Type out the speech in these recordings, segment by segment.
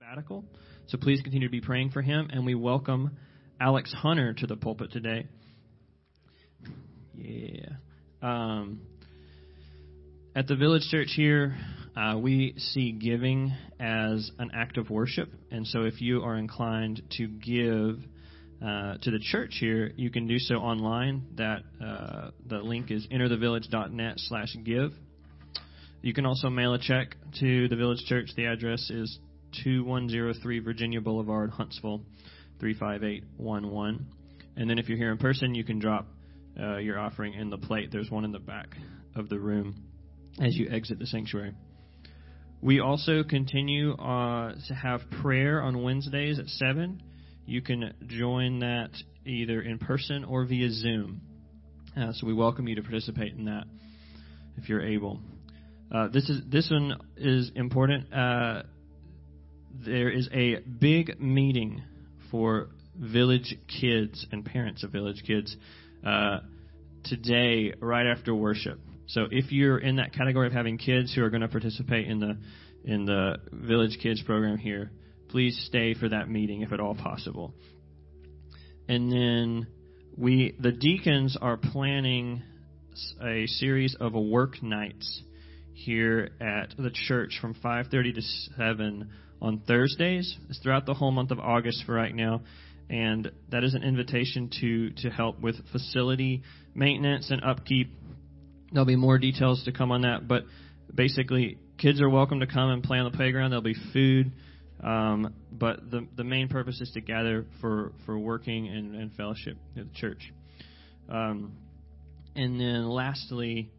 sabbatical. So please continue to be praying for him, and we welcome Alex Hunter to the pulpit today. Yeah. Um, at the Village Church here, uh, we see giving as an act of worship, and so if you are inclined to give uh, to the church here, you can do so online. That uh, the link is enterthevillage.net/give. You can also mail a check to the Village Church. The address is 2103 Virginia Boulevard, Huntsville 35811. And then if you're here in person, you can drop uh, your offering in the plate. There's one in the back of the room as you exit the sanctuary. We also continue uh, to have prayer on Wednesdays at 7. You can join that either in person or via Zoom. Uh, so we welcome you to participate in that if you're able. Uh, this is this one is important. Uh, there is a big meeting for village kids and parents of village kids uh, today, right after worship. So if you're in that category of having kids who are going to participate in the in the village kids program here, please stay for that meeting if at all possible. And then we the deacons are planning a series of work nights here at the church from 5:30 to 7 on Thursdays. It's throughout the whole month of August for right now, and that is an invitation to to help with facility maintenance and upkeep. There'll be more details to come on that, but basically, kids are welcome to come and play on the playground. There'll be food, um, but the the main purpose is to gather for for working and, and fellowship at the church. Um, and then lastly,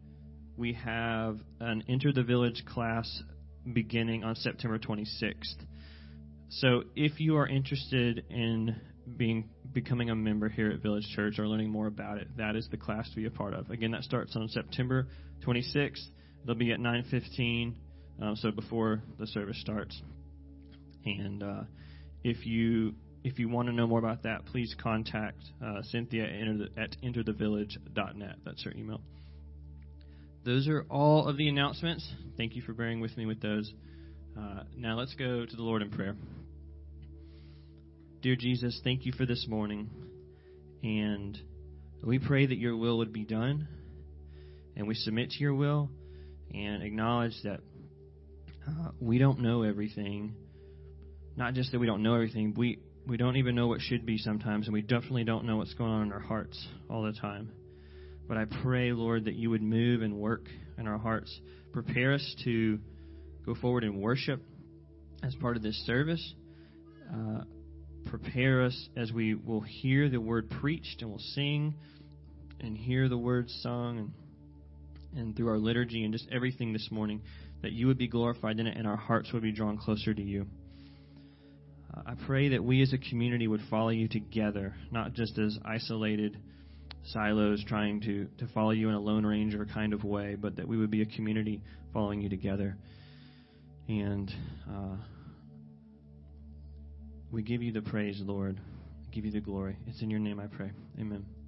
we have an Enter the Village class beginning on September 26th. So if you are interested in being becoming a member here at Village Church or learning more about it, that is the class to be a part of. Again, that starts on September 26th. They'll be at 9:15, um, so before the service starts. And uh, if you if you want to know more about that, please contact uh, Cynthia at enterthevillage.net. That's her email those are all of the announcements. Thank you for bearing with me with those. Uh, now let's go to the Lord in prayer. Dear Jesus, thank you for this morning. And we pray that your will would be done. And we submit to your will and acknowledge that uh, we don't know everything. Not just that we don't know everything, we, we don't even know what should be sometimes, and we definitely don't know what's going on in our hearts all the time. But I pray, Lord, that you would move and work in our hearts. Prepare us to go forward in worship as part of this service. Uh, prepare us as we will hear the word preached and will sing and hear the word sung and, and through our liturgy and just everything this morning, that you would be glorified in it and our hearts would be drawn closer to you. Uh, I pray that we as a community would follow you together, not just as isolated silos trying to, to follow you in a Lone Ranger kind of way, but that we would be a community following you together. And uh, we give you the praise, Lord. give you the glory. It's in your name I pray. Amen.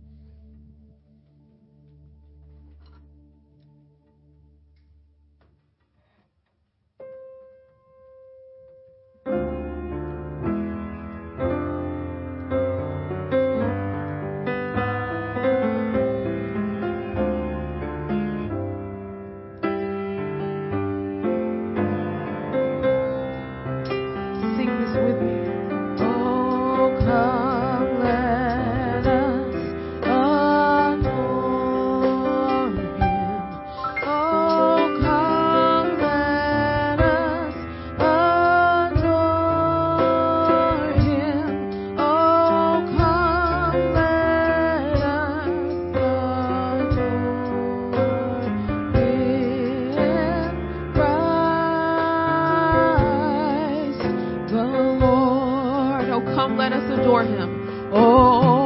Come, let us adore him. Oh.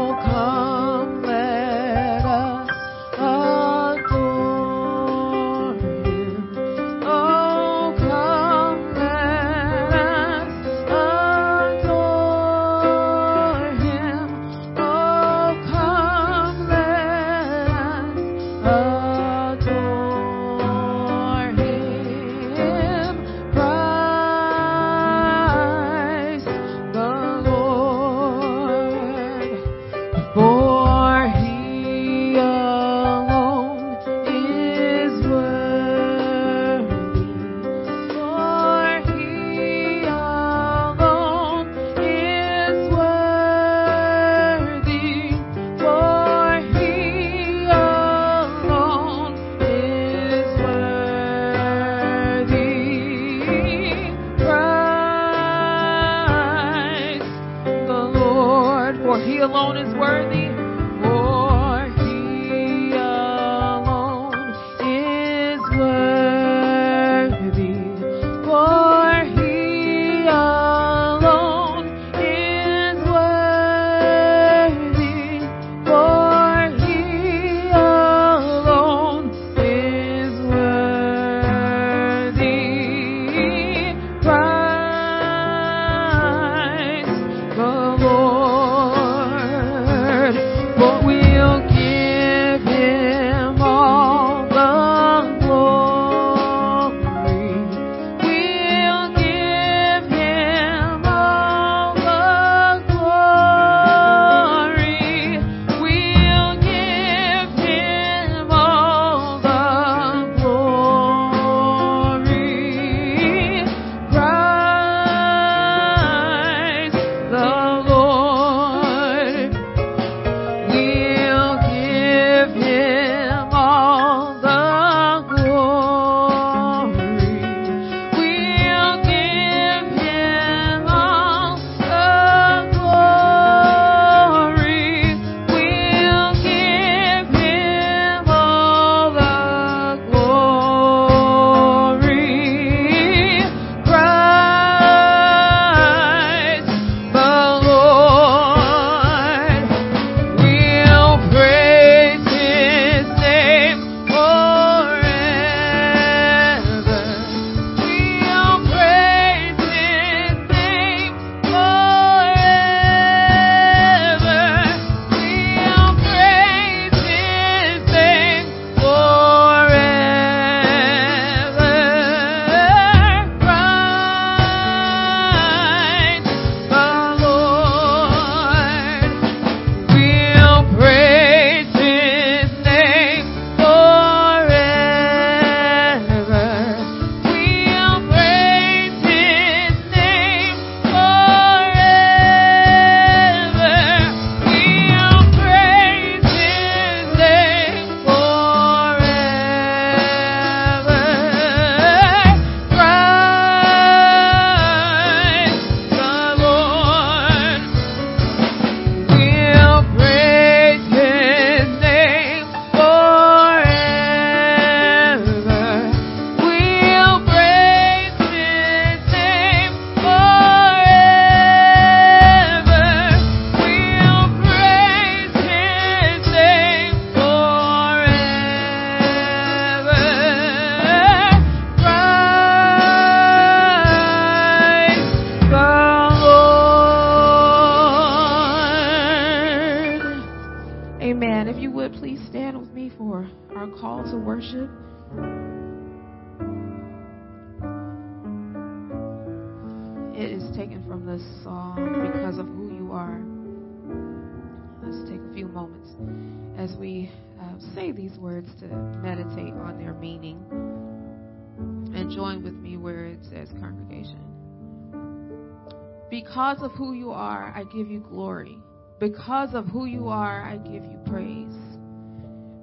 Because of who you are, I give you glory. Because of who you are, I give you praise.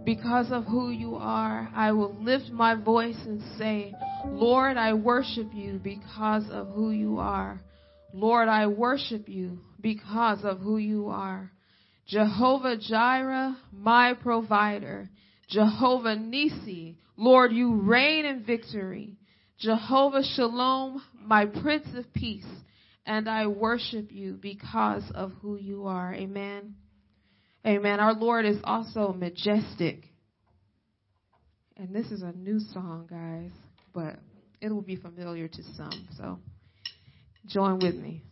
Because of who you are, I will lift my voice and say, Lord, I worship you because of who you are. Lord, I worship you because of who you are. Jehovah Jireh, my provider. Jehovah Nisi, Lord, you reign in victory. Jehovah Shalom, my Prince of Peace and I worship you because of who you are. Amen. Amen. Our Lord is also majestic. And this is a new song, guys, but it will be familiar to some. So join with me.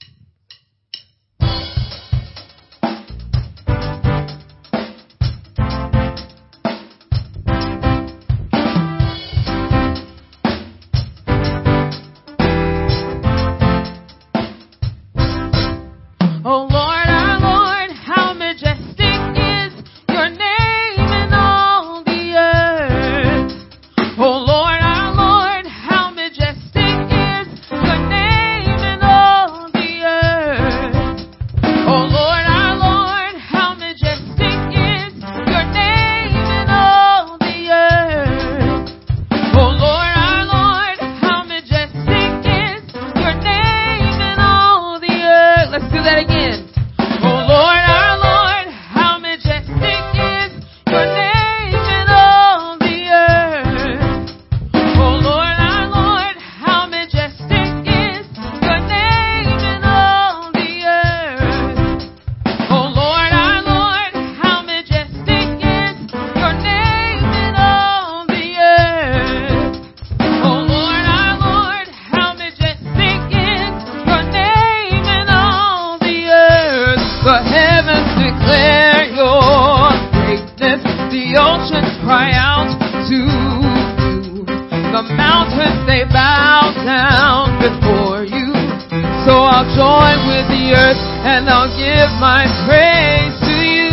with the earth, and I'll give my praise to you.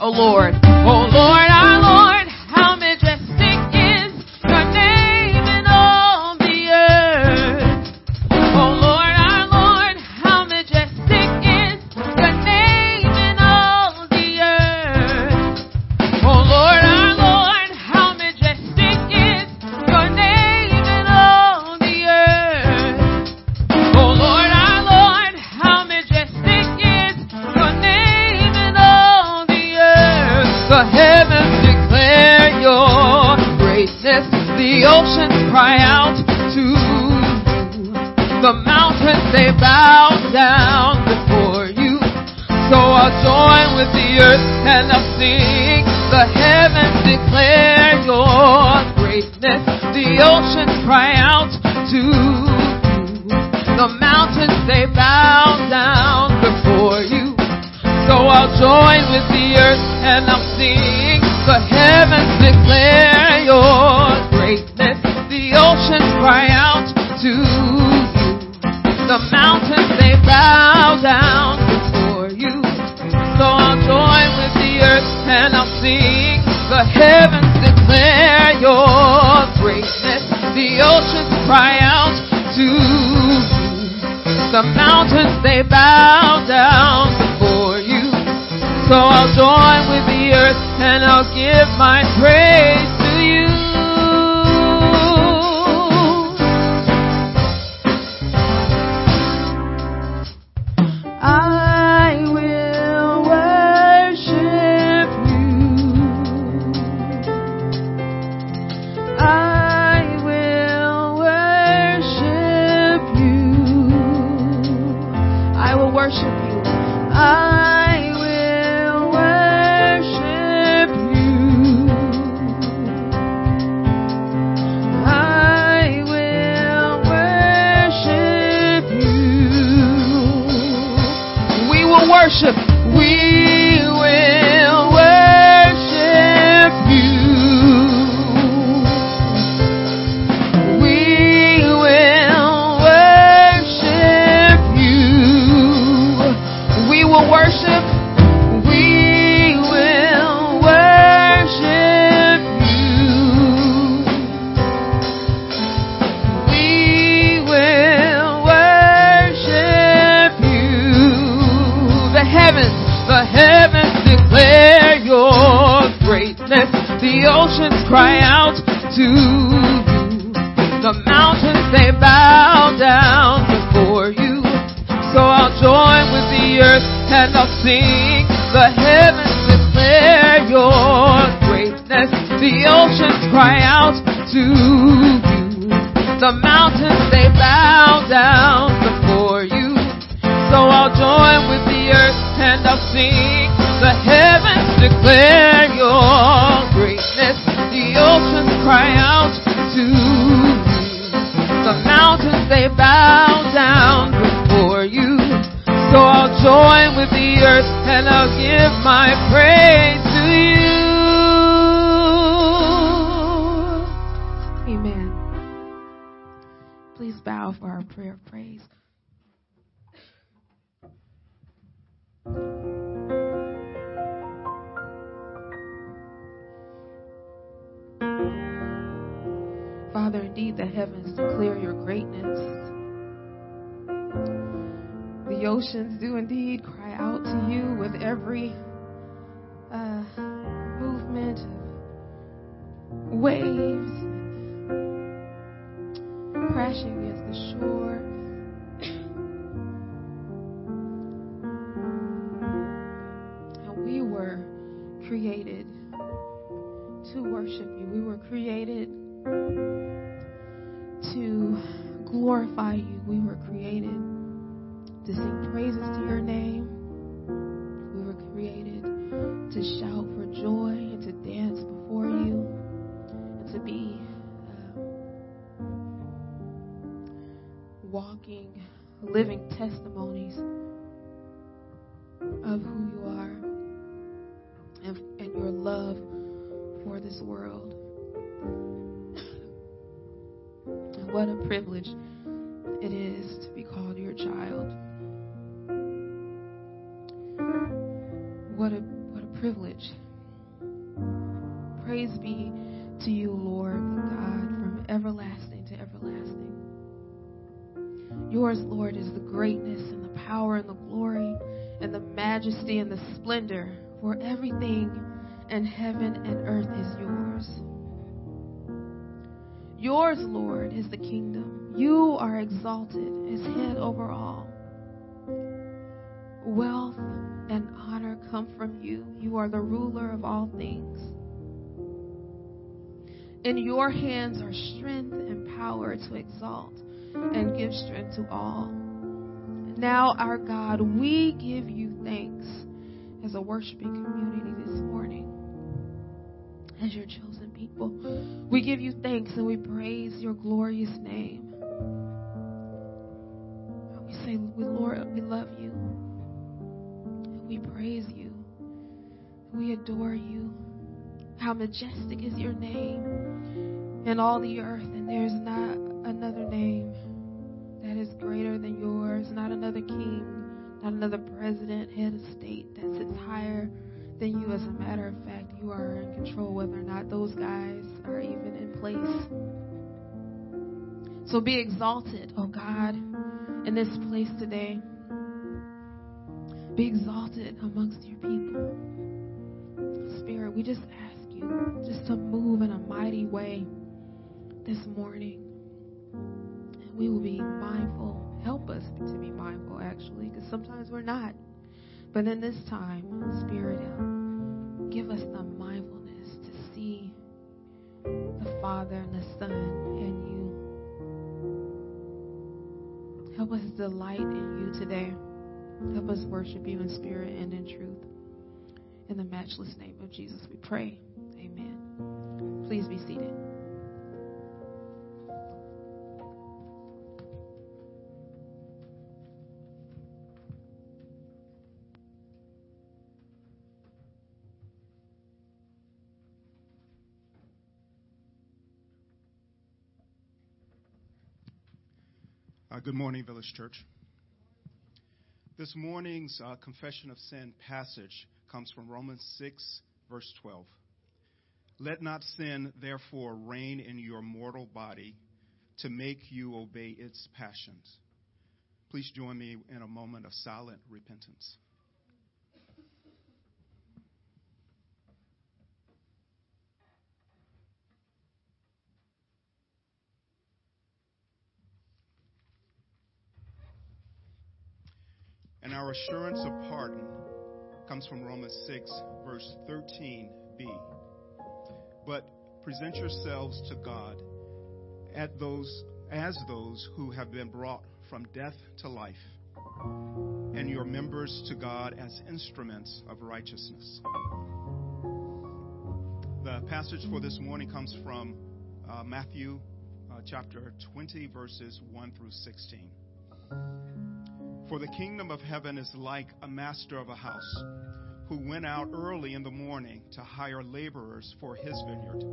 Oh Lord. to glorify you. We were created to sing praises to your name. We were created to shout for joy and to dance before you and to be um, walking, living testimonies of who you are and, and your love for this world. What a privilege it is to be called your child. What a what a privilege. Praise be to you, Lord God, from everlasting to everlasting. Yours, Lord, is the greatness and the power and the glory and the majesty and the splendor, for everything in heaven and earth is yours. Yours, Lord, is the kingdom. You are exalted as head over all. Wealth and honor come from you. You are the ruler of all things. In your hands are strength and power to exalt and give strength to all. Now, our God, we give you thanks as a worshiping community this morning, as your chosen people. We give you thanks and we praise your glorious name. We say, Lord, we love you. We praise you. We adore you. How majestic is your name in all the earth, and there's not another name that is greater than yours, not another king, not another president, head of state that sits higher than you. As a matter of fact, you are in control whether or not those guys are even in place. So be exalted, oh God, in this place today. Be exalted amongst your people. Spirit, we just ask you just to move in a mighty way this morning. We will be mindful. Help us to be mindful, actually, because sometimes we're not. But in this time, Spirit, give us the mindfulness to see the Father and the Son and you. Help us delight in you today. Help us worship you in spirit and in truth. In the matchless name of Jesus, we pray. Amen. Please be seated. Good morning, Village Church. This morning's uh, confession of sin passage comes from Romans 6, verse 12. Let not sin, therefore, reign in your mortal body to make you obey its passions. Please join me in a moment of silent repentance. And our assurance of pardon comes from Romans 6, verse 13b. But present yourselves to God at those, as those who have been brought from death to life, and your members to God as instruments of righteousness. The passage for this morning comes from uh, Matthew uh, chapter 20, verses 1 through 16. For the kingdom of heaven is like a master of a house who went out early in the morning to hire laborers for his vineyard.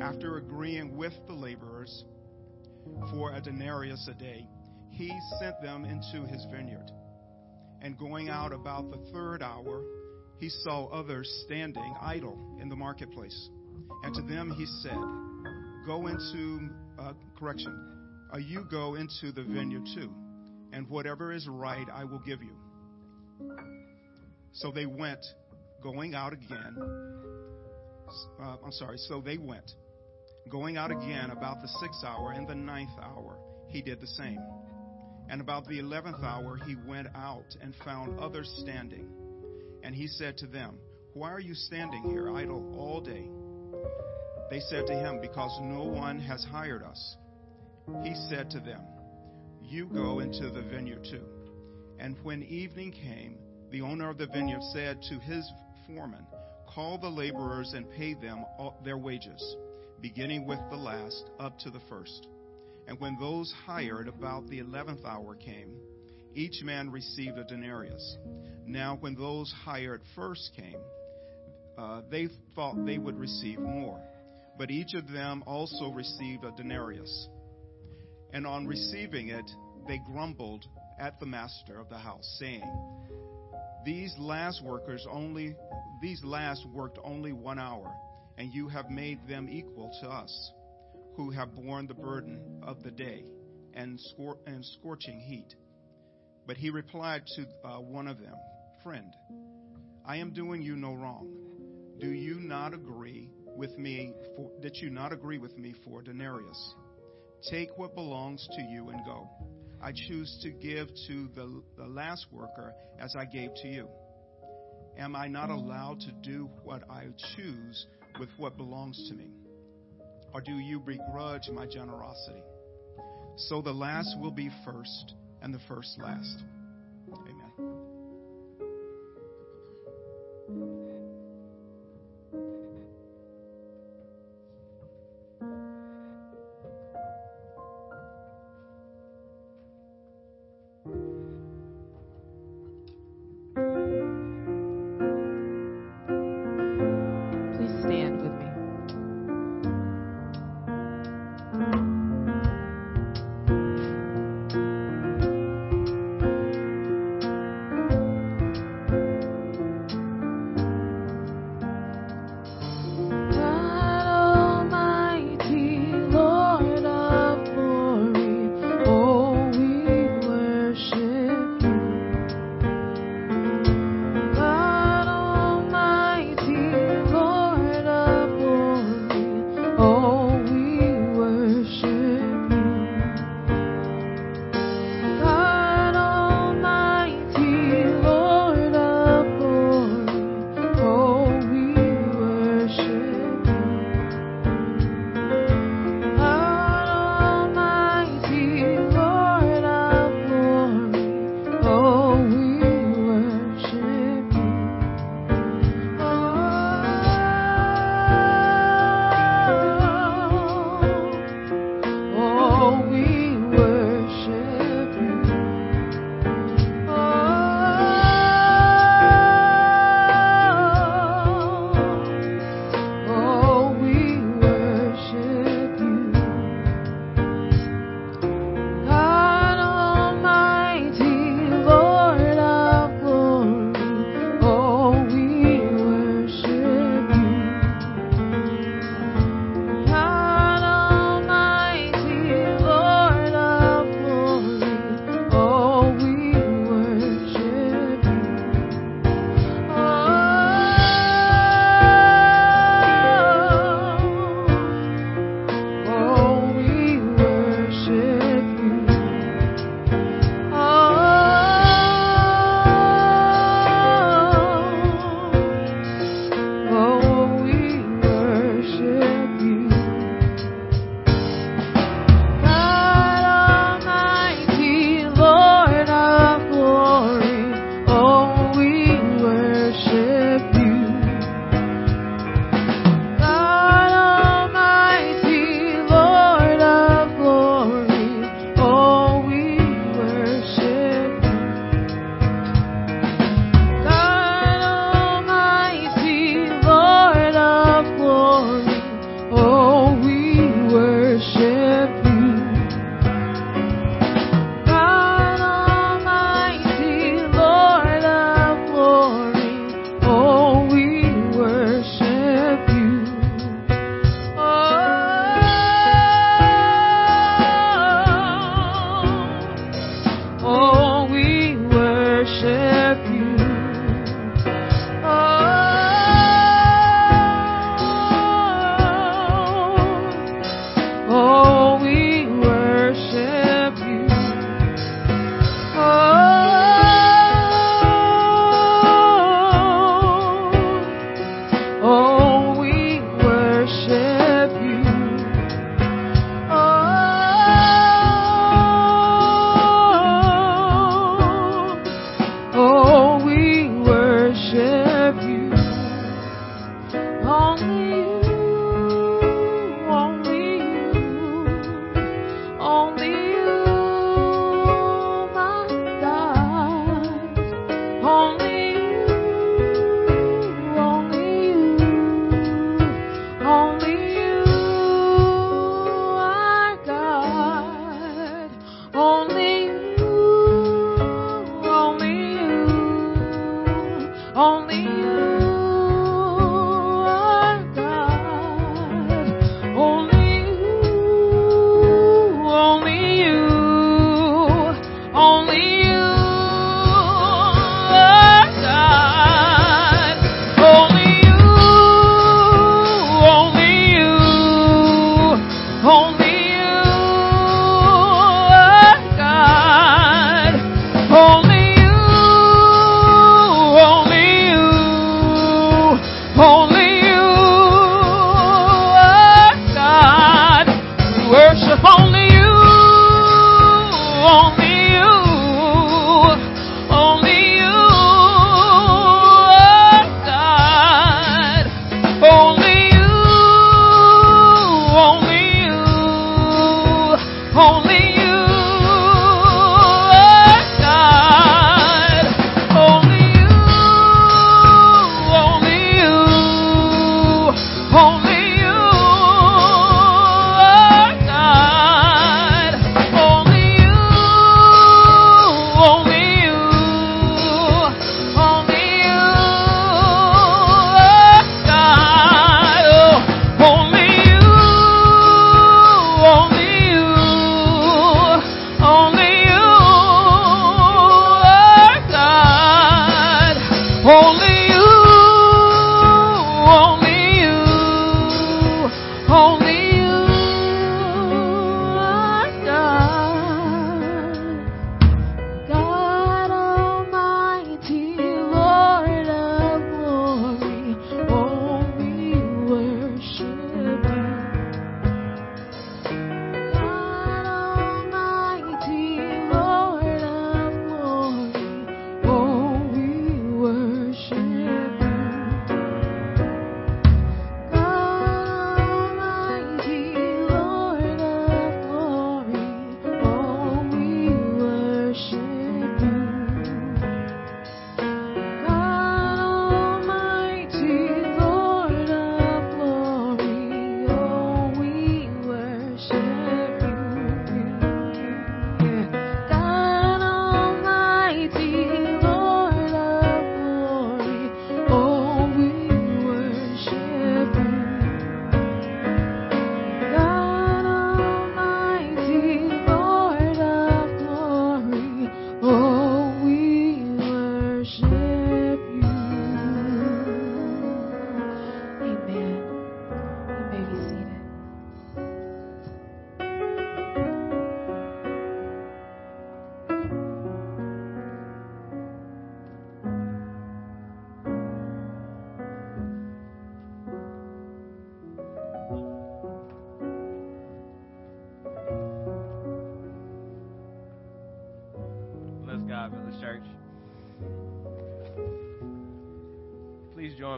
After agreeing with the laborers for a denarius a day, he sent them into his vineyard. And going out about the third hour, he saw others standing idle in the marketplace. And to them he said, Go into, uh, correction, uh, you go into the vineyard too and whatever is right I will give you. So they went, going out again. Uh, I'm sorry, so they went, going out again about the sixth hour and the ninth hour. He did the same. And about the eleventh hour, he went out and found others standing. And he said to them, Why are you standing here idle all day? They said to him, Because no one has hired us. He said to them, you go into the vineyard too. And when evening came, the owner of the vineyard said to his foreman, Call the laborers and pay them their wages, beginning with the last up to the first. And when those hired about the eleventh hour came, each man received a denarius. Now, when those hired first came, uh, they thought they would receive more. But each of them also received a denarius. And on receiving it, they grumbled at the master of the house, saying, These last workers only these last worked only one hour, and you have made them equal to us, who have borne the burden of the day and, scor- and scorching heat. But he replied to uh, one of them, Friend, I am doing you no wrong. Do you not agree with me for, did you not agree with me for denarius? Take what belongs to you and go. I choose to give to the, the last worker as I gave to you. Am I not allowed to do what I choose with what belongs to me? Or do you begrudge my generosity? So the last will be first, and the first last.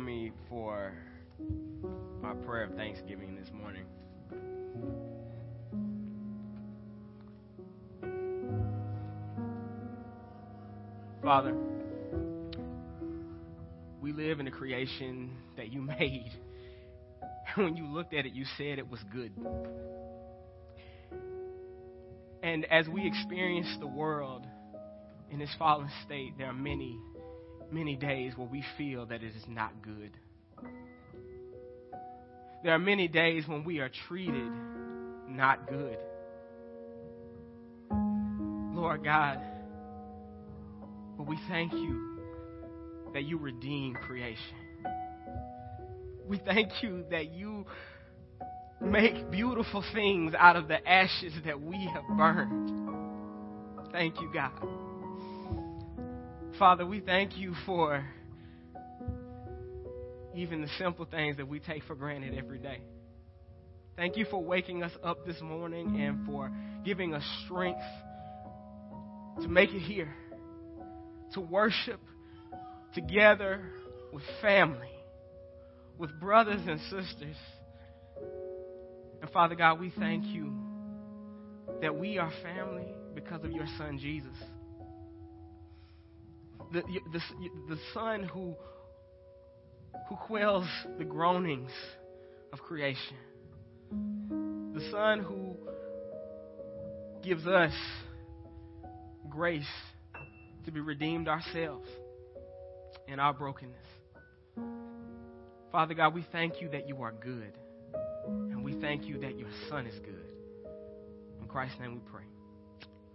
Join me for my prayer of thanksgiving this morning. Father, we live in a creation that you made. When you looked at it, you said it was good. And as we experience the world in this fallen state, there are many, many days where we feel that it is not good. There are many days when we are treated not good. Lord God, but we thank you that you redeem creation. We thank you that you make beautiful things out of the ashes that we have burned. Thank you, God. Father, we thank you for even the simple things that we take for granted every day. Thank you for waking us up this morning and for giving us strength to make it here, to worship together with family, with brothers and sisters and Father God, we thank you that we are family because of your son Jesus. The, the, the son who, who quells the groanings of creation. The son who gives us grace to be redeemed ourselves in our brokenness. Father God, we thank you that you are good And we thank you that your Son is good. In Christ's name we pray.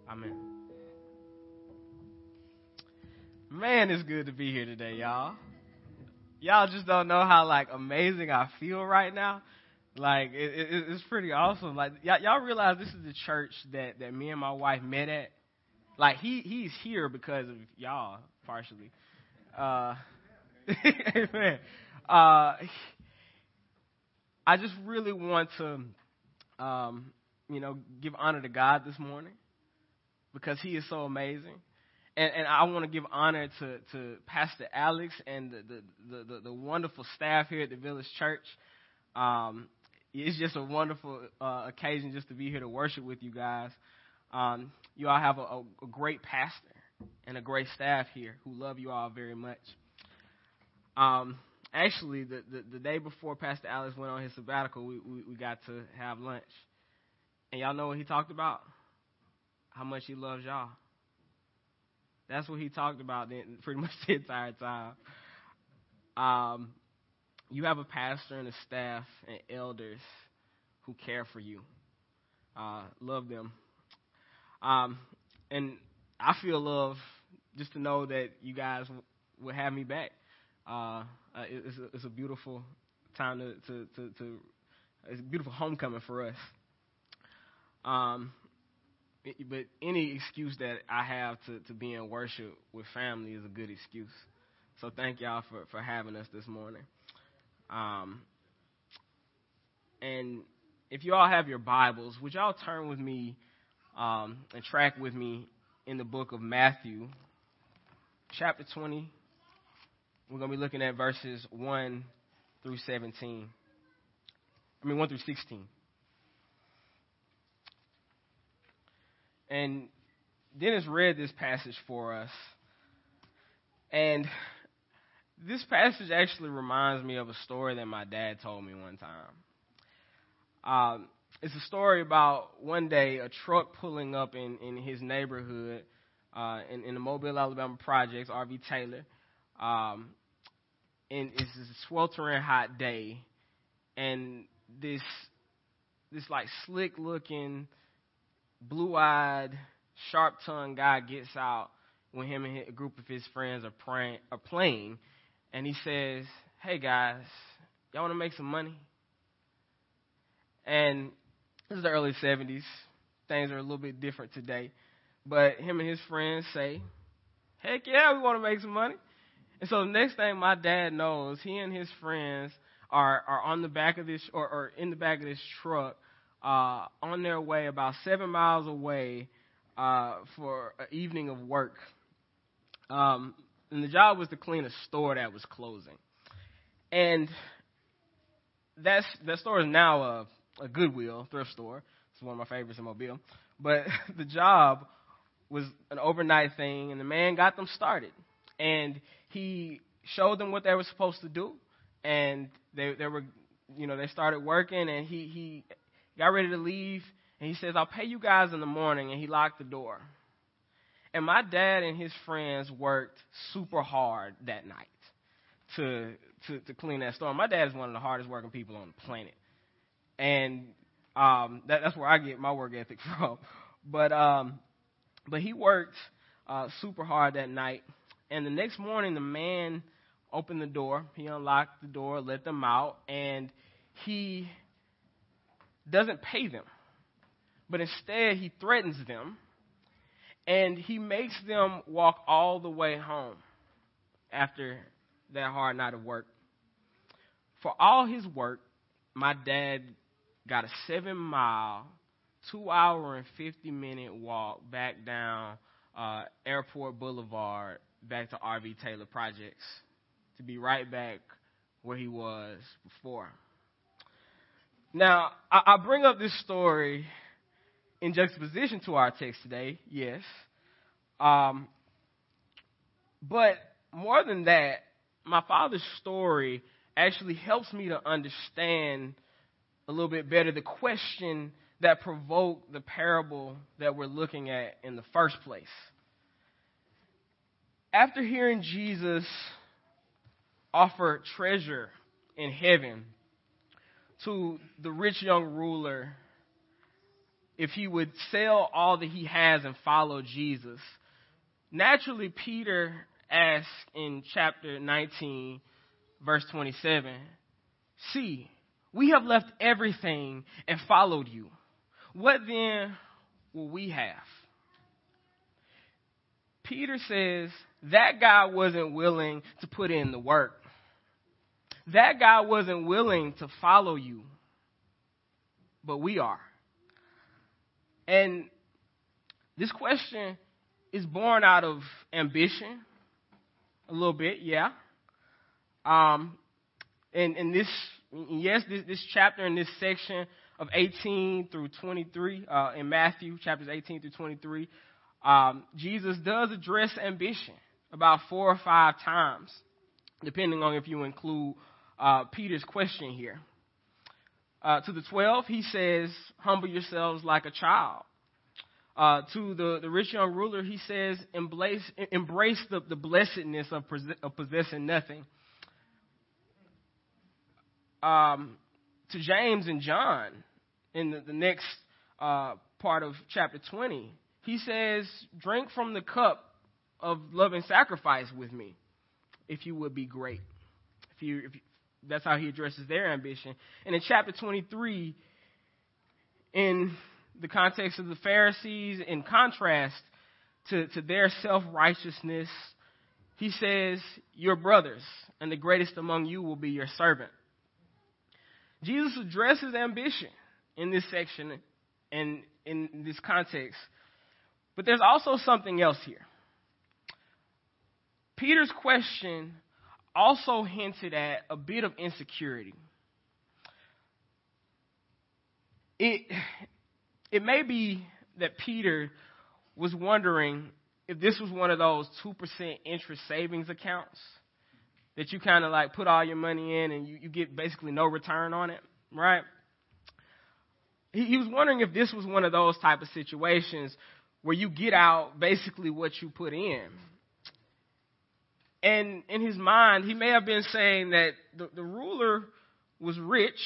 Amen. Man, it's good to be here today, y'all. Y'all just don't know how like amazing I feel right now. Like it, it, it's pretty awesome. Like y'all, y'all realize this is the church that that me and my wife met at. Like he he's here because of y'all partially. Uh, amen. Uh, I just really want to, um, you know, give honor to God this morning because He is so amazing. And, and I want to give honor to, to Pastor Alex and the, the, the, the wonderful staff here at the Village Church. Um, it's just a wonderful uh, occasion just to be here to worship with you guys. Um, you all have a, a, a great pastor and a great staff here who love you all very much. Um, actually, the, the, the, day before Pastor Alex went on his sabbatical, we, we, we got to have lunch. And y'all know what he talked about? How much he loves y'all. That's what he talked about then, pretty much the entire time. Um, you have a pastor and a staff and elders who care for you. Uh, love them. Um, and I feel love just to know that you guys will have me back. Uh, uh, it's, a, it's a beautiful time to, to, to, to, it's a beautiful homecoming for us. Um, but any excuse that I have to, to be in worship with family is a good excuse. So thank y'all for, for having us this morning. Um, and if you all have your Bibles, would y'all turn with me um, and track with me in the book of Matthew, chapter 20, we're going to be looking at verses 1 through 17. I mean, 1 through 16. And Dennis read this passage for us. And this passage actually reminds me of a story that my dad told me one time. Um, it's a story about one day a truck pulling up in, in his neighborhood uh, in, in the Mobile, Alabama projects, R.V. Taylor. Um, and it's a sweltering hot day, and this this like slick looking, blue eyed, sharp tongued guy gets out when him and a group of his friends are praying are playing, and he says, "Hey guys, y'all want to make some money?" And this is the early '70s. Things are a little bit different today, but him and his friends say, "Heck yeah, we want to make some money." And so the next thing my dad knows, he and his friends are, are on the back of this, or, or in the back of this truck, uh, on their way about seven miles away uh, for an evening of work. Um, and the job was to clean a store that was closing. And that's that store is now a, a Goodwill thrift store. It's one of my favorites in Mobile. But the job was an overnight thing, and the man got them started. And he showed them what they were supposed to do, and they they were, you know, they started working, and he he got ready to leave, and he says, "I'll pay you guys in the morning," and he locked the door. And my dad and his friends worked super hard that night to to, to clean that store. My dad is one of the hardest working people on the planet, and um, that, that's where I get my work ethic from. But um, but he worked uh, super hard that night, and the next morning the man opened the door. He unlocked the door, let them out, and he doesn't pay them, but instead he threatens them, and he makes them walk all the way home after that hard night of work. For all his work, my dad got a seven mile, two hour and 50 minute walk back down uh, Airport Boulevard back to RV Taylor Projects to be right back where he was before. Now, I, I bring up this story in juxtaposition to our text today, yes. Um, but more than that, my father's story actually helps me to understand a little bit better the question that provoked the parable that we're looking at in the first place. After hearing Jesus offer treasure in heaven to the rich young ruler if he would sell all that he has and follow Jesus, naturally Peter asks in chapter 19, verse 27, See, we have left everything and followed you. What then will we have? Peter says that guy wasn't willing to put in the work. That guy wasn't willing to follow you. But we are. And this question is born out of ambition, a little bit, yeah. Um, and, and this, yes, this, this chapter in this section of 18 through 23 uh, in Matthew, chapters 18 through 23, um, Jesus does address ambition about four or five times, depending on if you include uh, Peter's question here. Uh, to the 12, he says, Humble yourselves like a child. Uh, to the, the rich young ruler, he says, Embrace, embrace the, the blessedness of, of possessing nothing. Um, to James and John, in the, the next uh, part of chapter 20, he says, Drink from the cup of love and sacrifice with me, if you would be great. If you, if you, that's how he addresses their ambition. And in chapter 23, in the context of the Pharisees, in contrast to, to their self righteousness, he says, Your brothers, and the greatest among you will be your servant. Jesus addresses ambition in this section and in this context. But there's also something else here. Peter's question also hinted at a bit of insecurity. It, it may be that Peter was wondering if this was one of those 2% interest savings accounts that you kind of like put all your money in and you, you get basically no return on it, right? He, he was wondering if this was one of those type of situations where you get out basically what you put in. And in his mind, he may have been saying that the, the ruler was rich,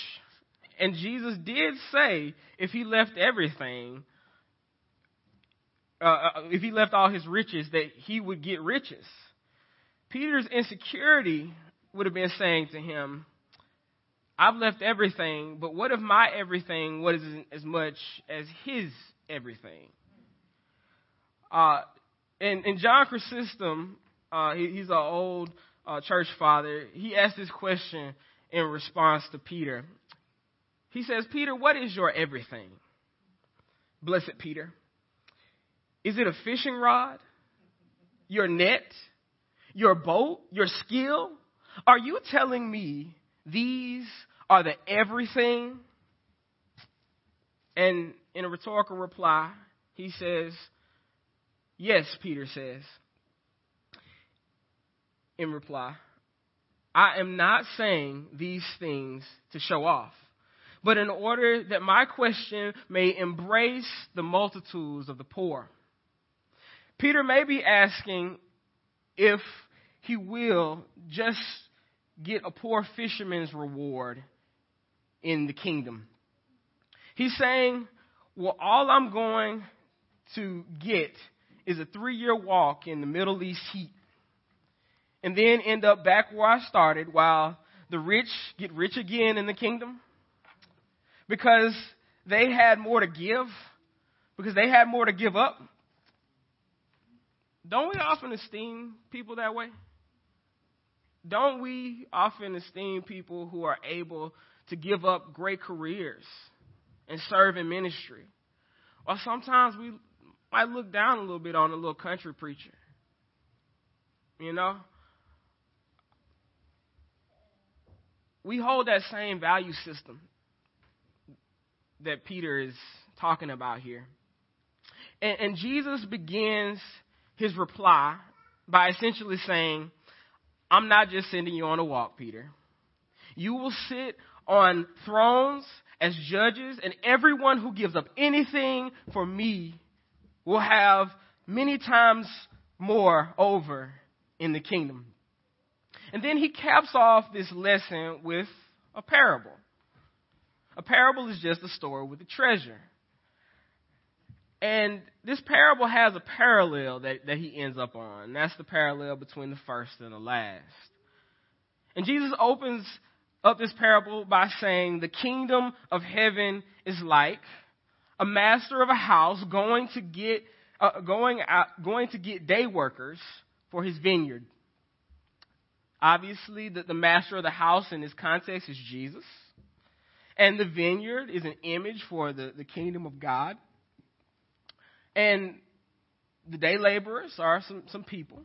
and Jesus did say if he left everything, uh, uh, if he left all his riches, that he would get riches. Peter's insecurity would have been saying to him, I've left everything, but what if my everything wasn't as much as his everything? Uh, and, and John Chrysostom uh, he, he's an old uh, church father. He asked this question in response to Peter. He says, Peter, what is your everything? Blessed Peter. Is it a fishing rod? Your net? your boat, your skill? Are you telling me these are the everything? And in a rhetorical reply, he says, Yes, Peter says. In reply, I am not saying these things to show off, but in order that my question may embrace the multitudes of the poor. Peter may be asking if he will just get a poor fisherman's reward in the kingdom. He's saying, Well, all I'm going to get is a three year walk in the Middle East heat, and then end up back where I started while the rich get rich again in the kingdom because they had more to give, because they had more to give up. Don't we often esteem people that way? Don't we often esteem people who are able to give up great careers and serve in ministry? Or sometimes we might look down a little bit on a little country preacher. You know? We hold that same value system that Peter is talking about here. And, and Jesus begins his reply by essentially saying, I'm not just sending you on a walk, Peter. You will sit on thrones as judges, and everyone who gives up anything for me will have many times more over in the kingdom. And then he caps off this lesson with a parable. A parable is just a story with a treasure. And this parable has a parallel that, that he ends up on. That's the parallel between the first and the last. And Jesus opens up this parable by saying, The kingdom of heaven is like a master of a house going to get, uh, going, out, going to get day workers for his vineyard. Obviously, the, the master of the house in this context is Jesus. And the vineyard is an image for the, the kingdom of God. And the day laborers are some, some people.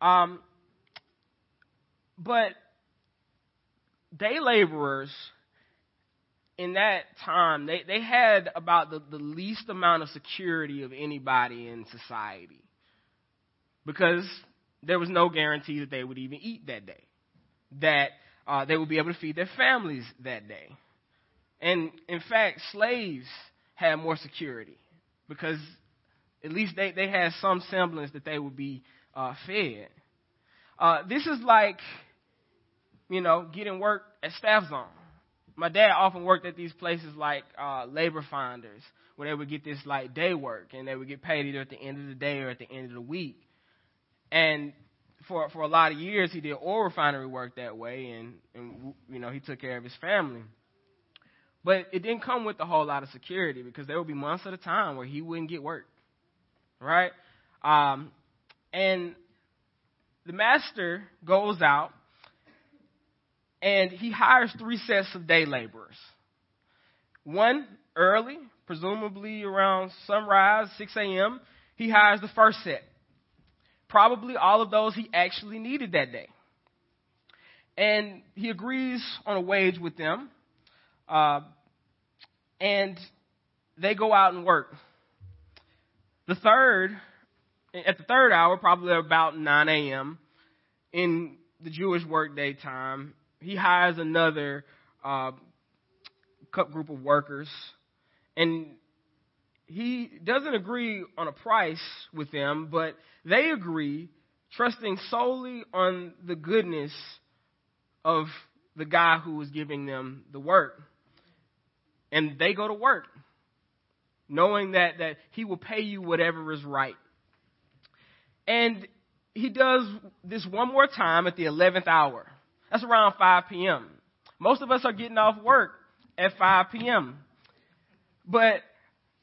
Um, but day laborers in that time, they, they had about the, the least amount of security of anybody in society because there was no guarantee that they would even eat that day, that uh, they would be able to feed their families that day. And in fact, slaves had more security because at least they, they had some semblance that they would be uh, fed. Uh, this is like, you know, getting work at staff zone. My dad often worked at these places like uh, labor finders, where they would get this like day work, and they would get paid either at the end of the day or at the end of the week. And for for a lot of years, he did oil refinery work that way, and and you know he took care of his family. But it didn't come with a whole lot of security because there would be months at a time where he wouldn't get work. Right? Um, and the master goes out and he hires three sets of day laborers. One early, presumably around sunrise, 6 a.m., he hires the first set. Probably all of those he actually needed that day. And he agrees on a wage with them. Uh, and they go out and work. The third, at the third hour, probably about 9 a.m., in the Jewish workday time, he hires another uh, group of workers, and he doesn't agree on a price with them, but they agree, trusting solely on the goodness of the guy who was giving them the work. And they go to work, knowing that, that he will pay you whatever is right. And he does this one more time at the 11th hour. That's around 5 p.m. Most of us are getting off work at 5 p.m. But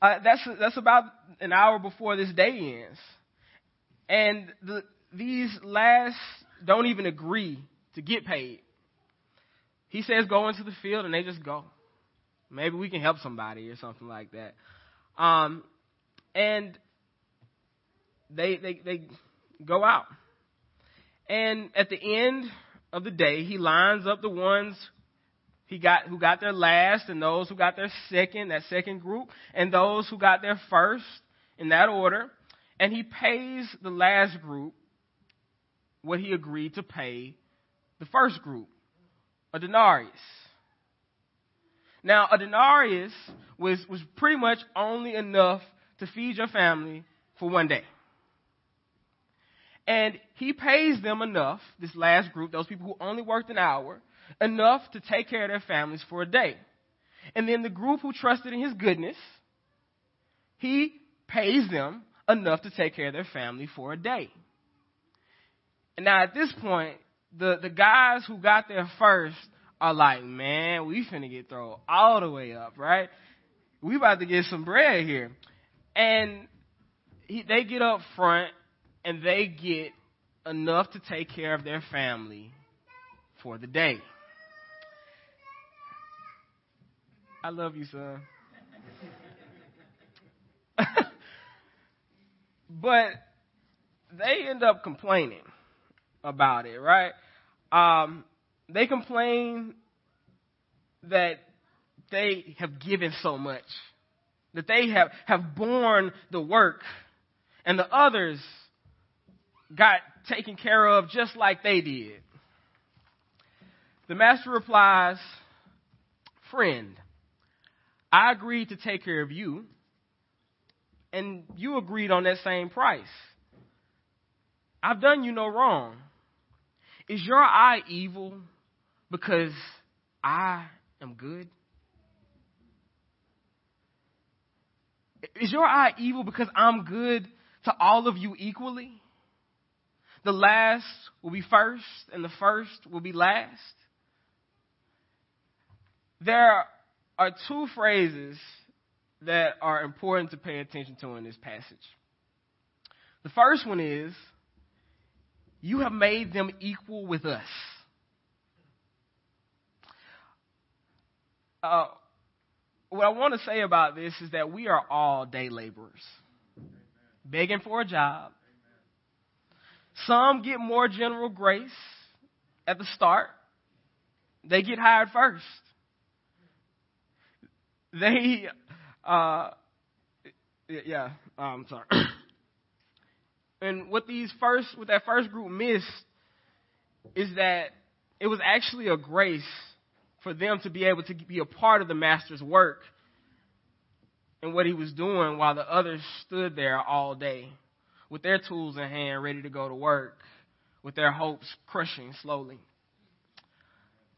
uh, that's that's about an hour before this day ends, and the, these last don't even agree to get paid. He says go into the field, and they just go. Maybe we can help somebody or something like that. Um, and they, they, they go out. And at the end of the day, he lines up the ones he got who got their last and those who got their second, that second group, and those who got their first in that order. And he pays the last group what he agreed to pay the first group, a denarius. Now, a denarius was, was pretty much only enough to feed your family for one day. And he pays them enough, this last group, those people who only worked an hour, enough to take care of their families for a day. And then the group who trusted in his goodness, he pays them enough to take care of their family for a day. And now at this point, the, the guys who got there first are like, man, we finna get thrown all the way up, right? We about to get some bread here. And he, they get up front and they get enough to take care of their family for the day. I love you, son. but they end up complaining about it, right? Um, they complain that they have given so much, that they have, have borne the work, and the others got taken care of just like they did. The master replies, Friend, I agreed to take care of you, and you agreed on that same price. I've done you no wrong. Is your eye evil because I am good? Is your eye evil because I'm good to all of you equally? The last will be first, and the first will be last. There are two phrases that are important to pay attention to in this passage. The first one is, You have made them equal with us. Uh, what I want to say about this is that we are all day laborers, begging for a job. Some get more general grace at the start, they get hired first. They, uh, yeah, I'm sorry. and what these first, what that first group missed is that it was actually a grace for them to be able to be a part of the master's work and what he was doing while the others stood there all day with their tools in hand, ready to go to work, with their hopes crushing slowly,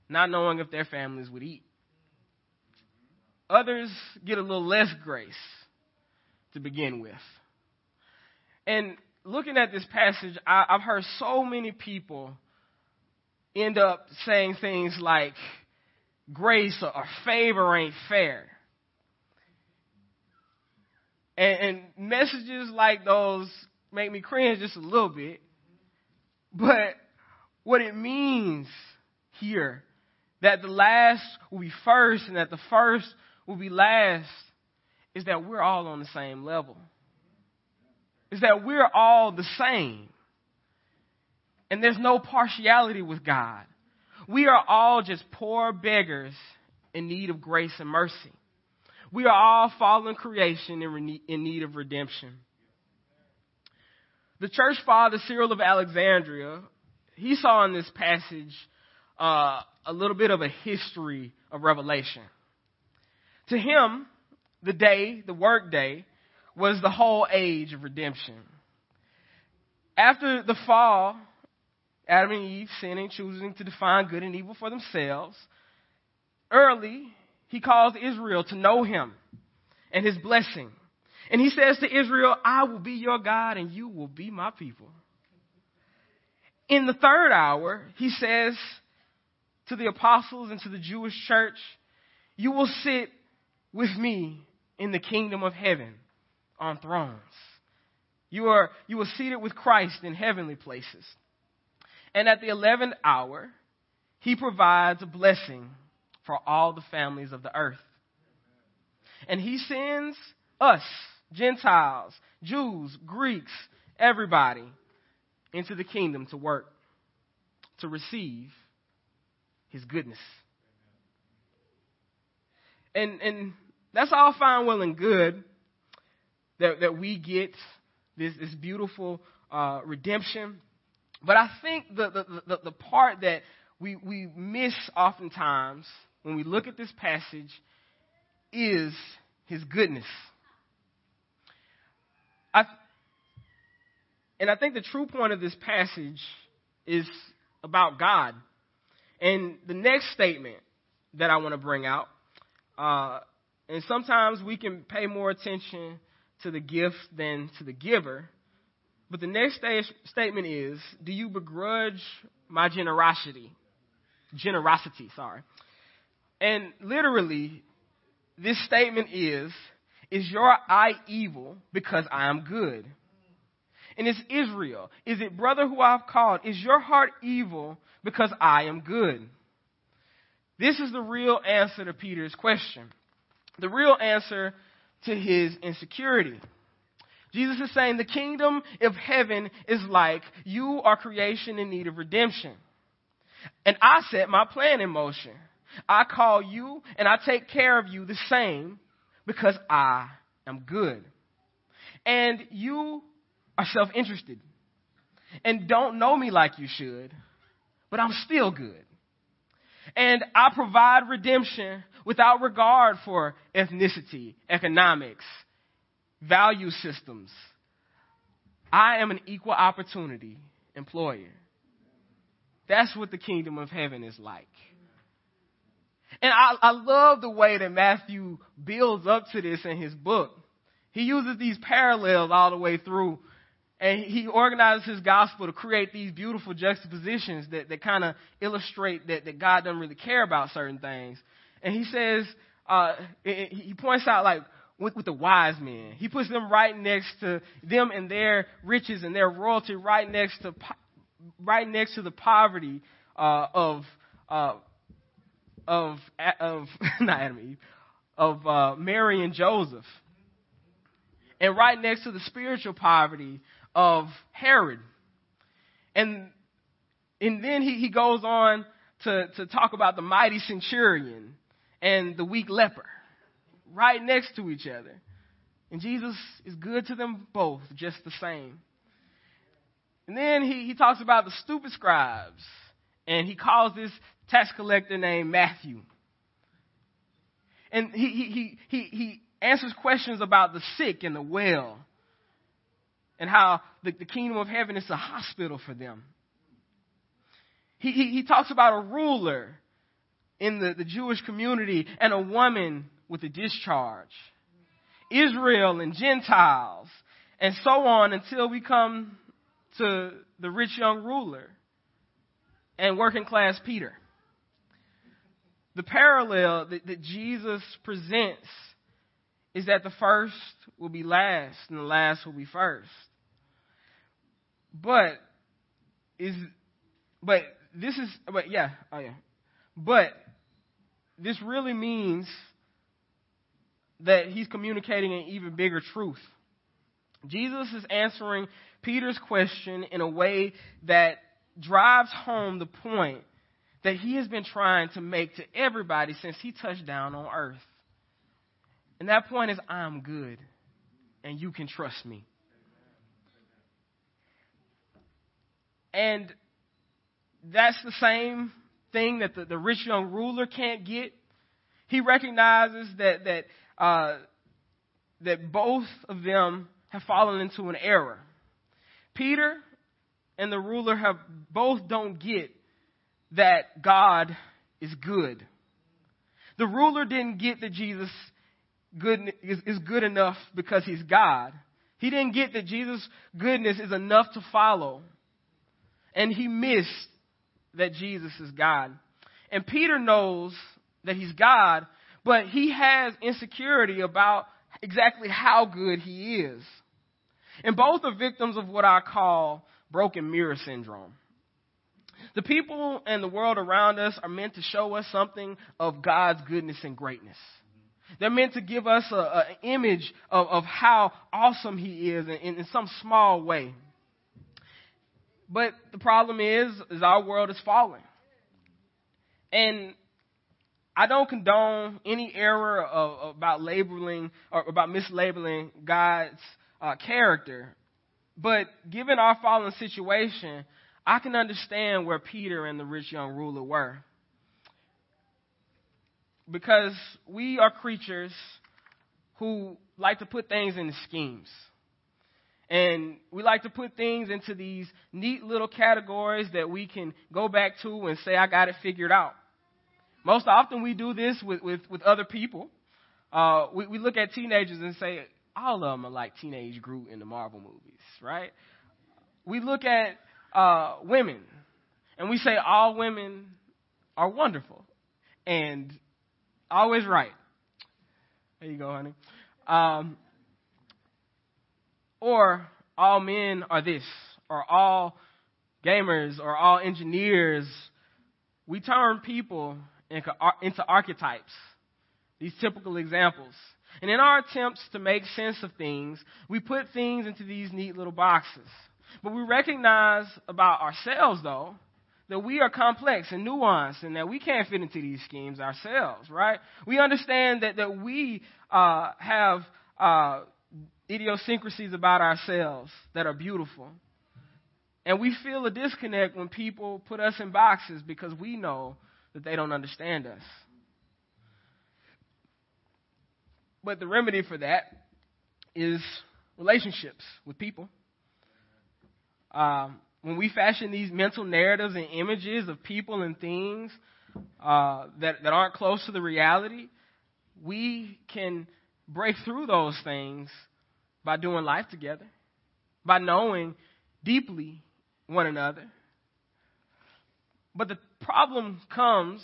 not knowing if their families would eat. Others get a little less grace to begin with. And looking at this passage, I, have heard so many people end up saying things like, grace or, or favor ain't fair. And, and messages like those make me cringe just a little bit. But what it means here, that the last will be first and that the first will be last, is that we're all on the same level. Is that we're all the same. And there's no partiality with God. We are all just poor beggars in need of grace and mercy. We are all fallen creation in need of redemption. The church father, Cyril of Alexandria, he saw in this passage uh, a little bit of a history of revelation. To him, the day, the work day, was the whole age of redemption. After the fall, Adam and Eve sinning, choosing to define good and evil for themselves, early, he calls Israel to know him and his blessing. And he says to Israel, I will be your God and you will be my people. In the third hour, he says to the apostles and to the Jewish church, You will sit with me in the kingdom of heaven on thrones. You are, you are seated with Christ in heavenly places. And at the 11th hour, he provides a blessing for all the families of the earth. And he sends us, Gentiles, Jews, Greeks, everybody, into the kingdom to work. to receive his goodness. And and that's all fine, well, and good that, that we get this, this beautiful uh, redemption. But I think the, the, the, the part that we, we miss oftentimes when we look at this passage is his goodness. I, and I think the true point of this passage is about God. And the next statement that I want to bring out, uh, and sometimes we can pay more attention to the gift than to the giver. But the next statement is Do you begrudge my generosity? Generosity, sorry. And literally, this statement is Is your eye evil because I am good? And it's Israel. Is it brother who I've called? Is your heart evil because I am good? This is the real answer to Peter's question. The real answer to his insecurity. Jesus is saying the kingdom of heaven is like you are creation in need of redemption. And I set my plan in motion. I call you and I take care of you the same because I am good. And you are self interested and don't know me like you should, but I'm still good. And I provide redemption without regard for ethnicity, economics, value systems. I am an equal opportunity employer. That's what the kingdom of heaven is like. And I, I love the way that Matthew builds up to this in his book. He uses these parallels all the way through and he organizes his gospel to create these beautiful juxtapositions that, that kind of illustrate that, that God doesn't really care about certain things. And he says, uh, he points out like with, with the wise men. He puts them right next to them and their riches and their royalty right next to, right next to the poverty, uh, of, uh, of, of, not Adam Eve, of, uh, Mary and Joseph. And right next to the spiritual poverty of Herod. And, and then he, he goes on to, to talk about the mighty centurion and the weak leper right next to each other. And Jesus is good to them both just the same. And then he, he talks about the stupid scribes, and he calls this tax collector named Matthew. And he, he, he, he answers questions about the sick and the well and how the, the kingdom of heaven is a hospital for them. He, he, he talks about a ruler in the, the Jewish community and a woman with a discharge. Israel and Gentiles, and so on until we come to the rich young ruler and working class Peter. The parallel that, that Jesus presents is that the first will be last and the last will be first. But is but this is but yeah, oh yeah. But this really means that he's communicating an even bigger truth. Jesus is answering Peter's question in a way that drives home the point that he has been trying to make to everybody since he touched down on earth. And that point is I'm good and you can trust me. And that's the same thing that the, the rich young ruler can't get. He recognizes that that uh, that both of them have fallen into an error. Peter and the ruler have both don't get that God is good. The ruler didn't get that Jesus good, is, is good enough because he's God. He didn't get that Jesus' goodness is enough to follow and he missed that Jesus is God. And Peter knows that he's God, but he has insecurity about exactly how good he is. And both are victims of what I call broken mirror syndrome. The people and the world around us are meant to show us something of God's goodness and greatness. They're meant to give us an image of, of how awesome He is in, in some small way. But the problem is, is our world is falling. And I don't condone any error of, about labeling or about mislabeling God's uh, character. But given our fallen situation, I can understand where Peter and the rich young ruler were. Because we are creatures who like to put things into schemes. And we like to put things into these neat little categories that we can go back to and say, I got it figured out. Most often we do this with, with, with other people. Uh, we, we look at teenagers and say, all of them are like teenage Groot in the Marvel movies, right? We look at uh, women and we say all women are wonderful and always right. There you go, honey. Um, or all men are this, or all gamers, or all engineers. We turn people into archetypes, these typical examples. And in our attempts to make sense of things, we put things into these neat little boxes. But we recognize about ourselves, though, that we are complex and nuanced and that we can't fit into these schemes ourselves, right? We understand that, that we uh, have uh, idiosyncrasies about ourselves that are beautiful. And we feel a disconnect when people put us in boxes because we know that they don't understand us. But the remedy for that is relationships with people. Um, when we fashion these mental narratives and images of people and things uh, that, that aren't close to the reality, we can break through those things by doing life together, by knowing deeply one another. But the problem comes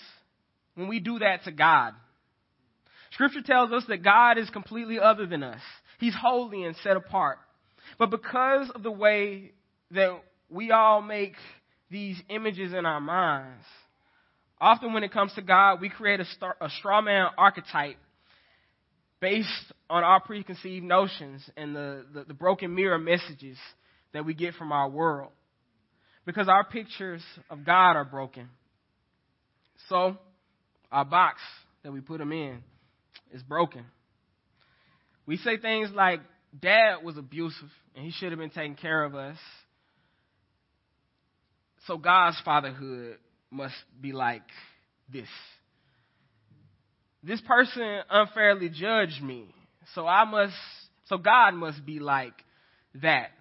when we do that to God. Scripture tells us that God is completely other than us. He's holy and set apart. But because of the way that we all make these images in our minds, often when it comes to God, we create a, star, a straw man archetype based on our preconceived notions and the, the, the broken mirror messages that we get from our world. Because our pictures of God are broken. So, our box that we put them in is broken. We say things like, Dad was abusive and he should have been taking care of us. So God's fatherhood must be like this. This person unfairly judged me. So I must, so God must be like that.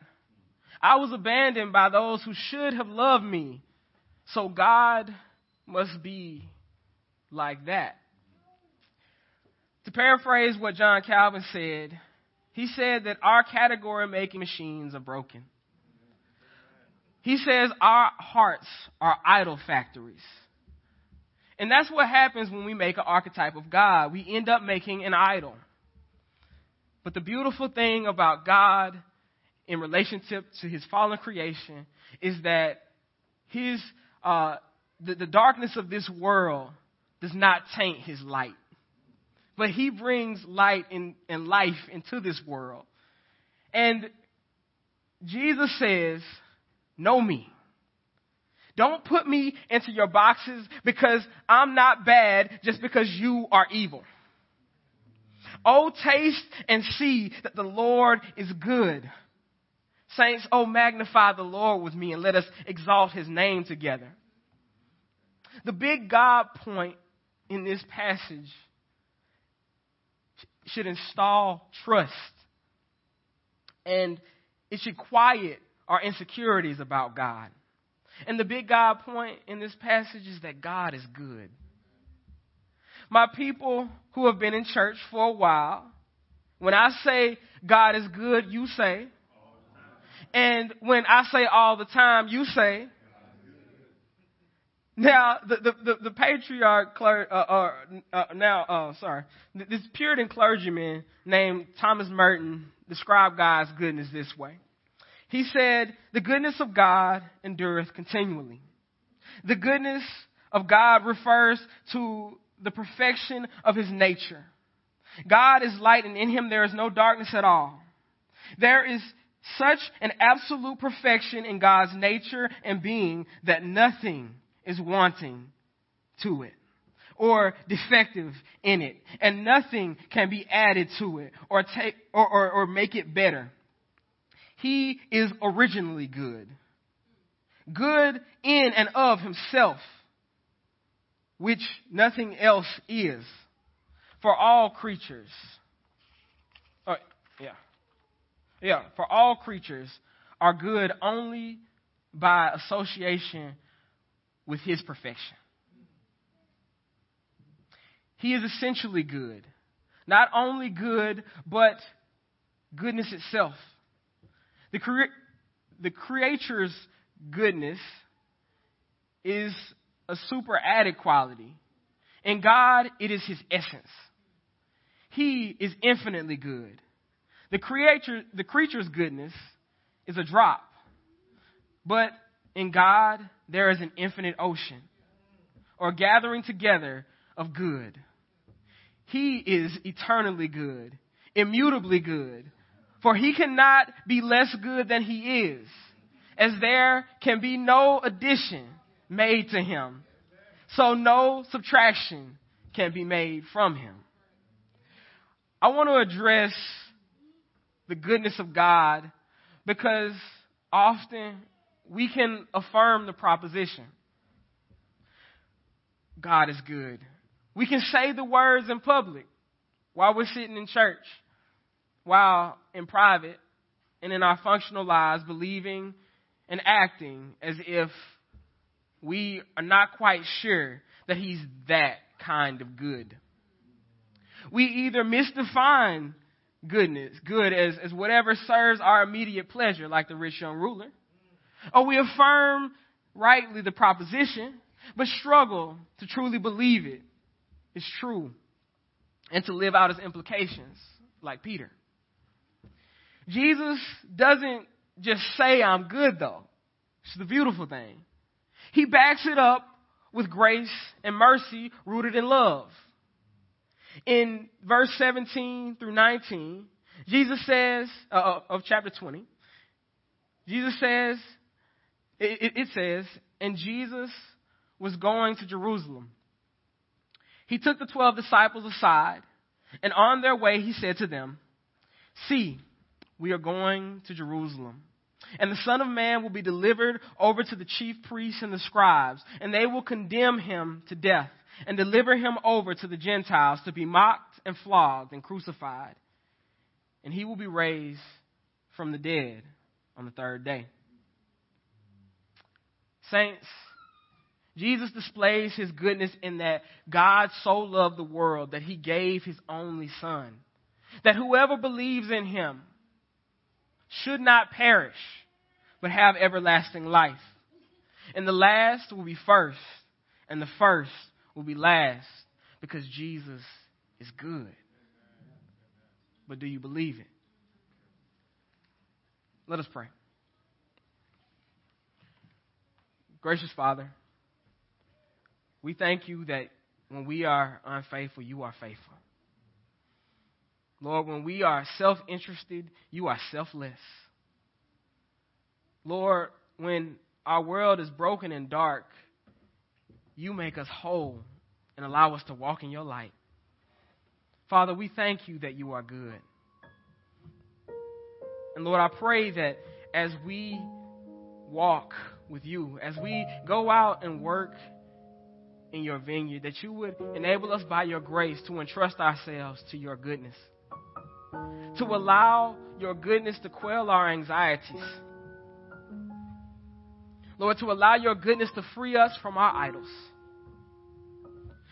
I was abandoned by those who should have loved me. So God must be like that. To paraphrase what John Calvin said, he said that our category making machines are broken. He says our hearts are idol factories. And that's what happens when we make an archetype of God. We end up making an idol. But the beautiful thing about God in relationship to his fallen creation is that his, uh, the, the darkness of this world does not taint his light. But he brings light and, and life into this world. And Jesus says, Know me. Don't put me into your boxes because I'm not bad just because you are evil. Oh, taste and see that the Lord is good. Saints, oh, magnify the Lord with me and let us exalt his name together. The big God point in this passage should install trust and it should quiet our insecurities about God. And the big God point in this passage is that God is good. My people who have been in church for a while, when I say God is good, you say. And when I say all the time, you say. Now, the, the, the, the patriarch, cler, uh, uh, uh, now, uh, sorry, this Puritan clergyman named Thomas Merton described God's goodness this way. He said, The goodness of God endureth continually. The goodness of God refers to the perfection of his nature. God is light and in him there is no darkness at all. There is such an absolute perfection in God's nature and being that nothing is wanting to it or defective in it, and nothing can be added to it or take or, or, or make it better. He is originally good. Good in and of himself, which nothing else is. For all creatures. Oh, yeah. Yeah, for all creatures are good only by association with his perfection. He is essentially good. Not only good, but goodness itself. The, crea- the creature's goodness is a super added quality. In God, it is his essence. He is infinitely good. The creature, the creature's goodness is a drop. But in God, there is an infinite ocean or gathering together of good. He is eternally good, immutably good, for he cannot be less good than he is, as there can be no addition made to him. So no subtraction can be made from him. I want to address the goodness of God because often we can affirm the proposition God is good. We can say the words in public while we're sitting in church, while in private and in our functional lives, believing and acting as if we are not quite sure that He's that kind of good. We either misdefine goodness, good as, as whatever serves our immediate pleasure, like the rich young ruler, or we affirm rightly the proposition, but struggle to truly believe it is true and to live out its implications, like Peter. Jesus doesn't just say, I'm good, though. It's the beautiful thing. He backs it up with grace and mercy rooted in love. In verse 17 through 19, Jesus says, uh, uh of chapter 20, Jesus says, it, it says, and Jesus was going to Jerusalem. He took the twelve disciples aside, and on their way he said to them, See, we are going to Jerusalem. And the Son of Man will be delivered over to the chief priests and the scribes, and they will condemn him to death and deliver him over to the Gentiles to be mocked and flogged and crucified. And he will be raised from the dead on the third day. Saints, Jesus displays his goodness in that God so loved the world that he gave his only Son, that whoever believes in him should not perish, but have everlasting life. And the last will be first, and the first will be last, because Jesus is good. But do you believe it? Let us pray. Gracious Father, we thank you that when we are unfaithful, you are faithful. Lord, when we are self interested, you are selfless. Lord, when our world is broken and dark, you make us whole and allow us to walk in your light. Father, we thank you that you are good. And Lord, I pray that as we walk with you, as we go out and work in your vineyard, that you would enable us by your grace to entrust ourselves to your goodness, to allow your goodness to quell our anxieties. Lord, to allow your goodness to free us from our idols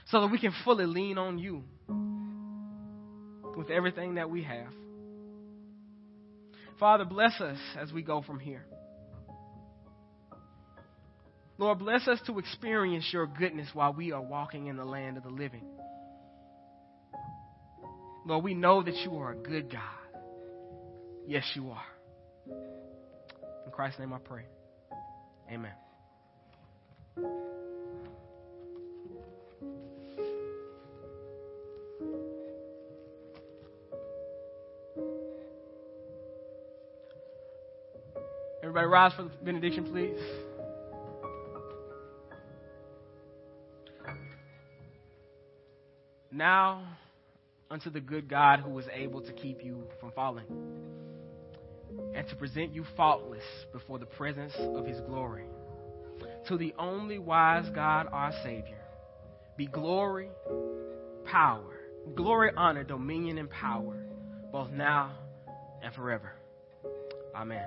so that we can fully lean on you with everything that we have. Father, bless us as we go from here. Lord, bless us to experience your goodness while we are walking in the land of the living. Lord, we know that you are a good God. Yes, you are. In Christ's name I pray. Amen. Everybody rise for the benediction, please. Now, unto the good God who is able to keep you from falling and to present you faultless before the presence of his glory. To the only wise God, our Savior, be glory, power, glory, honor, dominion, and power, both now and forever. Amen.